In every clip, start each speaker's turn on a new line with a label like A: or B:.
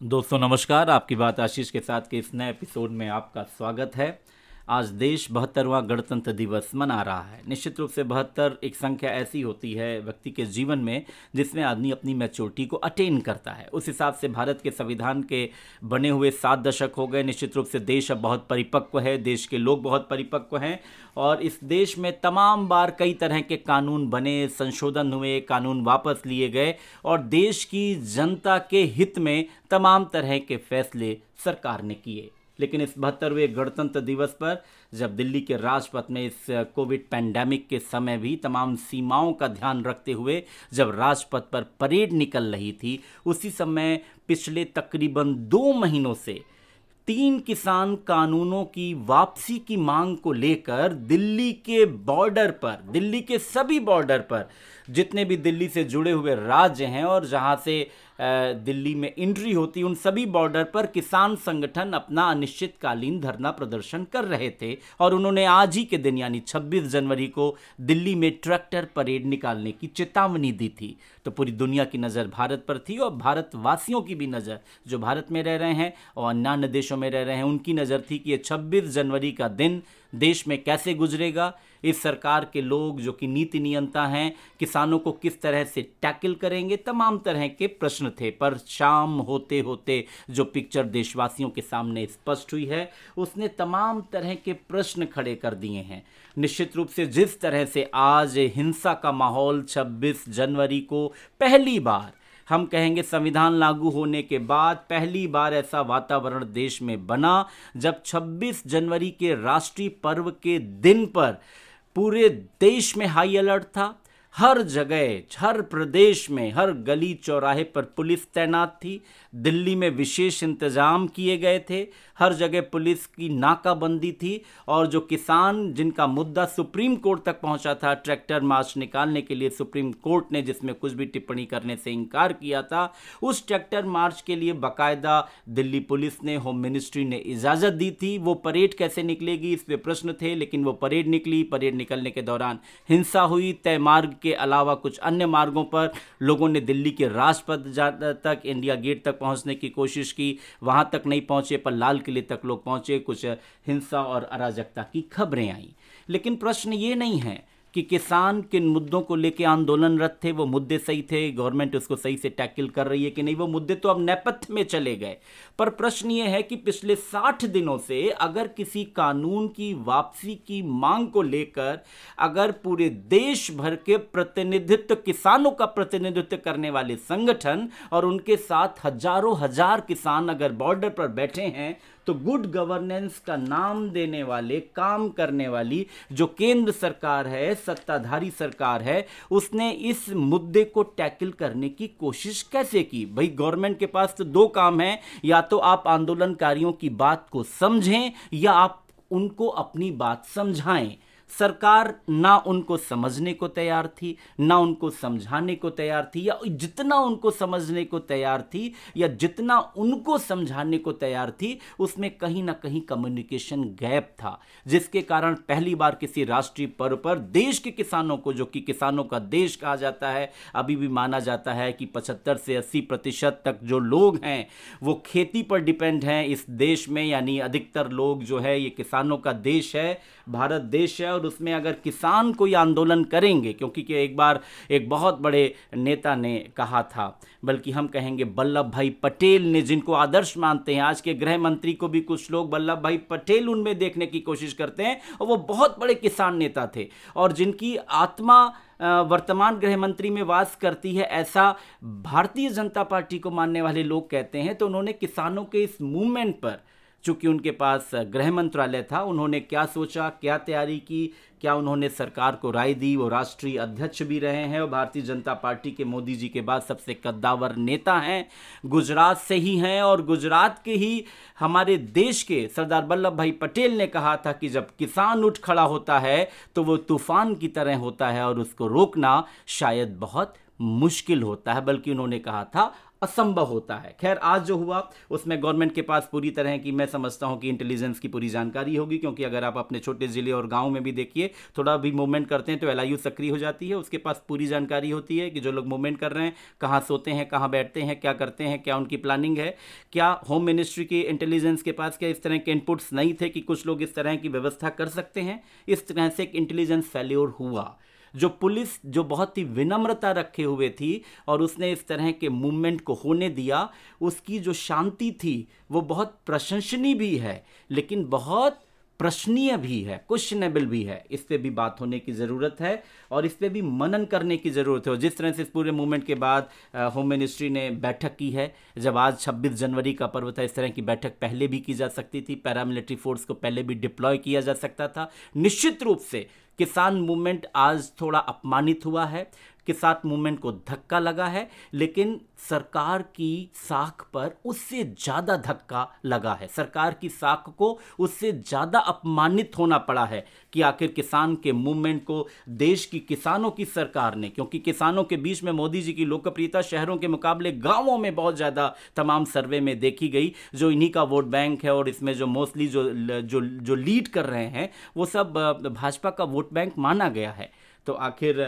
A: दोस्तों, नमस्कार। आपकी बात आशीष के साथ के इस नए एपिसोड में आपका स्वागत है। आज देश बहत्तरवां गणतंत्र दिवस मना रहा है। निश्चित रूप से बहत्तर एक संख्या ऐसी होती है व्यक्ति के जीवन में जिसमें आदमी अपनी मैच्योरिटी को अटेन करता है। उस हिसाब से भारत के संविधान के बने हुए सात दशक हो गए। निश्चित रूप से देश अब बहुत परिपक्व है। देश के लोग बहुत परिपक्व हैं और इस देश में तमाम बार कई तरह के कानून बने, संशोधन हुए, कानून वापस लिए गए और देश की जनता के हित में तमाम तरह के फैसले सरकार ने किए। लेकिन इस बहत्तरवें गणतंत्र दिवस पर जब दिल्ली के राजपथ में इस कोविड पैंडेमिक के समय भी तमाम सीमाओं का ध्यान रखते हुए जब राजपथ पर परेड निकल रही थी, उसी समय पिछले तकरीबन दो महीनों से तीन किसान कानूनों की वापसी की मांग को लेकर दिल्ली के बॉर्डर पर, दिल्ली के सभी बॉर्डर पर जितने भी दिल्ली से जुड़े हुए राज्य हैं और जहाँ से दिल्ली में एंट्री होती, उन सभी बॉर्डर पर किसान संगठन अपना अनिश्चितकालीन धरना प्रदर्शन कर रहे थे और उन्होंने आज ही के दिन, यानी 26 जनवरी को दिल्ली में ट्रैक्टर परेड निकालने की चेतावनी दी थी। तो पूरी दुनिया की नज़र भारत पर थी और भारतवासियों की भी नज़र जो भारत में रह रहे हैं और अन्य देशों में रह रहे हैं, उनकी नज़र थी कि ये छब्बीस जनवरी का दिन देश में कैसे गुजरेगा, इस सरकार के लोग जो कि नीति नियंता हैं, किसानों को किस तरह से टैकल करेंगे, तमाम तरह के प्रश्न थे। पर शाम होते होते जो पिक्चर देशवासियों के सामने स्पष्ट हुई है, उसने तमाम तरह के प्रश्न खड़े कर दिए हैं। निश्चित रूप से जिस तरह से आज हिंसा का माहौल 26 जनवरी को पहली बार हम कहेंगे संविधान लागू होने के बाद पहली बार ऐसा वातावरण देश में बना, जब 26 जनवरी के राष्ट्रीय पर्व के दिन पर पूरे देश में हाई अलर्ट था। हर जगह, हर प्रदेश में, हर गली चौराहे पर पुलिस तैनात थी। दिल्ली में विशेष इंतज़ाम किए गए थे। हर जगह पुलिस की नाकाबंदी थी और जो किसान जिनका मुद्दा सुप्रीम कोर्ट तक पहुँचा था, ट्रैक्टर मार्च निकालने के लिए सुप्रीम कोर्ट ने जिसमें कुछ भी टिप्पणी करने से इनकार किया था, उस ट्रैक्टर मार्च के लिए बाकायदा दिल्ली पुलिस ने, होम मिनिस्ट्री ने इजाज़त दी थी। वो परेड कैसे निकलेगी, इस पर प्रश्न थे, लेकिन वो परेड निकली। परेड निकलने के दौरान हिंसा हुई, तय मार्ग के अलावा कुछ अन्य मार्गों पर लोगों ने दिल्ली के राजपथ तक, इंडिया गेट तक पहुँचने की कोशिश की। वहाँ तक नहीं पहुँचे, पर लाल किले तक लोग पहुँचे। कुछ हिंसा और अराजकता की खबरें आई। लेकिन प्रश्न ये नहीं है कि किसान किन मुद्दों को लेकर आंदोलनरत थे, वो मुद्दे सही थे, गवर्नमेंट उसको सही से टैकल कर रही है कि नहीं, वो मुद्दे तो अब नेपथ्य में चले गए। पर प्रश्न ये है कि पिछले साठ दिनों से अगर किसी कानून की वापसी की मांग को लेकर अगर पूरे देश भर के प्रतिनिधित्व, किसानों का प्रतिनिधित्व करने वाले संगठन और उनके साथ हज़ारों हज़ार किसान अगर बॉर्डर पर बैठे हैं तो गुड गवर्नेंस का नाम देने वाले, काम करने वाली जो केंद्र सरकार है, सत्ताधारी सरकार है, उसने इस मुद्दे को टैकल करने की कोशिश कैसे की? भाई गवर्नमेंट के पास तो दो काम है, या तो आप आंदोलनकारियों की बात को समझें, या आप उनको अपनी बात समझाएँ। सरकार ना उनको समझने को तैयार थी, ना उनको समझाने को तैयार थी, या जितना उनको समझने को तैयार थी, या जितना उनको समझाने को तैयार थी, उसमें कहीं ना कहीं कम्युनिकेशन गैप था, जिसके कारण पहली बार किसी राष्ट्रीय पर्व पर देश के किसानों को, जो कि किसानों का देश कहा जाता है, अभी भी माना जाता है कि पचहत्तर से अस्सी प्रतिशत तक जो लोग हैं, वो खेती पर डिपेंड हैं इस देश में, यानी अधिकतर लोग जो है, ये किसानों का देश है, भारत देश है, और उसमें अगर किसान कोई आंदोलन करेंगे, क्योंकि कि एक बार एक बहुत बड़े नेता ने कहा था, बल्कि हम कहेंगे वल्लभ भाई पटेल ने, जिनको आदर्श मानते हैं। आज के गृह मंत्री को भी कुछ लोग वल्लभ भाई पटेल उनमें देखने की कोशिश करते हैं, और वो बहुत बड़े किसान नेता थे, और जिनकी आत्मा वर्तमान गृह मंत्री में वास करती है, ऐसा भारतीय जनता पार्टी को मानने वाले लोग कहते हैं। तो उन्होंने किसानों के इस मूवमेंट पर चूँकि उनके पास गृह मंत्रालय था, उन्होंने क्या सोचा, क्या तैयारी की, क्या उन्होंने सरकार को राय दी, वो राष्ट्रीय अध्यक्ष भी रहे हैं और भारतीय जनता पार्टी के मोदी जी के बाद सबसे कद्दावर नेता हैं, गुजरात से ही हैं और गुजरात के ही हमारे देश के सरदार वल्लभ भाई पटेल ने कहा था कि जब किसान उठ खड़ा होता है तो वो तूफ़ान की तरह होता है और उसको रोकना शायद बहुत मुश्किल होता है, बल्कि उन्होंने कहा था असंभव होता है। खैर, आज जो हुआ, उसमें गवर्नमेंट के पास पूरी तरह की मैं समझता हूँ कि इंटेलिजेंस की पूरी जानकारी होगी, क्योंकि अगर आप अपने छोटे ज़िले और गाँव में भी देखिए, थोड़ा भी मूवमेंट करते हैं तो एलआईयू सक्रिय हो जाती है, उसके पास पूरी जानकारी होती है कि जो लोग मूवमेंट कर रहे हैं, कहाँ सोते हैं, कहाँ बैठते हैं, क्या करते हैं, क्या उनकी प्लानिंग है, क्या होम मिनिस्ट्री की इंटेलिजेंस के पास क्या इस तरह के इनपुट्स नहीं थे कि कुछ लोग इस तरह की व्यवस्था कर सकते हैं। इस तरह से एक इंटेलिजेंस फेल्योर हुआ। जो पुलिस जो बहुत ही विनम्रता रखे हुए थी और उसने इस तरह के मूवमेंट को होने दिया, उसकी जो शांति थी, वो बहुत प्रशंसनीय भी है, लेकिन बहुत प्रश्नीय भी है क्वेश्चनेबल भी है। इस पर भी बात होने की ज़रूरत है और इस पर भी मनन करने की ज़रूरत है। और जिस तरह से इस पूरे मूवमेंट के बाद होम मिनिस्ट्री ने बैठक की है, जब आज 26 जनवरी का पर्व था, इस तरह की बैठक पहले भी की जा सकती थी। पैरामिलिट्री फोर्स को पहले भी डिप्लॉय किया जा सकता था। निश्चित रूप से किसान मूवमेंट आज थोड़ा अपमानित हुआ है। किसान मूवमेंट को धक्का लगा है, लेकिन सरकार की साख पर उससे ज़्यादा धक्का लगा है। सरकार की साख को उससे ज़्यादा अपमानित होना पड़ा है कि आखिर किसान के मूवमेंट को देश की किसानों की सरकार ने, क्योंकि किसानों के बीच में मोदी जी की लोकप्रियता शहरों के मुकाबले गाँवों में बहुत ज़्यादा तमाम सर्वे में देखी गई। जो इन्हीं का वोट बैंक है और इसमें जो मोस्टली जो जो जो लीड कर रहे हैं, वो सब भाजपा का वोट बैंक माना गया है। तो आखिर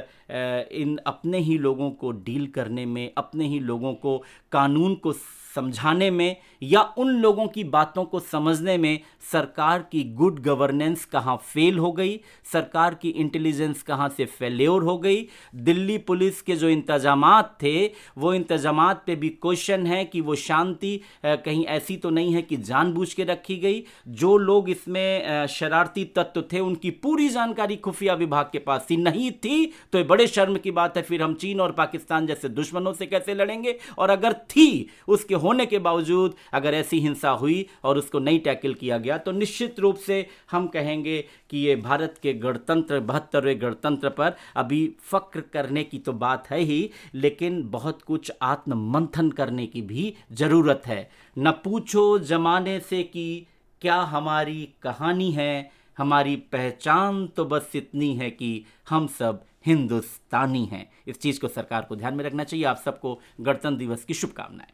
A: इन अपने ही लोगों को डील करने में, अपने ही लोगों को कानून को समझाने में या उन लोगों की बातों को समझने में सरकार की गुड गवर्नेंस कहाँ फेल हो गई, सरकार की इंटेलिजेंस कहाँ से फेल्योर हो गई, दिल्ली पुलिस के जो इंतज़ाम थे, वो इंतज़ाम पे भी क्वेश्चन है कि वो शांति कहीं ऐसी तो नहीं है कि जानबूझ के रखी गई। जो लोग इसमें शरारती तत्व थे, उनकी पूरी जानकारी खुफिया विभाग के पास थी नहीं थी तो ये बड़े शर्म की बात है, फिर हम चीन और पाकिस्तान जैसे दुश्मनों से कैसे लड़ेंगे? और अगर थी, उसके होने के बावजूद अगर ऐसी हिंसा हुई और उसको नहीं टैकल किया गया तो निश्चित रूप से हम कहेंगे कि ये भारत के गणतंत्र, बहत्तरवें गणतंत्र पर अभी फक्र करने की तो बात है ही, लेकिन बहुत कुछ आत्ममंथन करने की भी ज़रूरत है। न पूछो जमाने से कि क्या हमारी कहानी है, हमारी पहचान तो बस इतनी है कि हम सब हिंदुस्तानी हैं। इस चीज़ को सरकार को ध्यान में रखना चाहिए। आप सबको गणतंत्र दिवस की शुभकामनाएँ।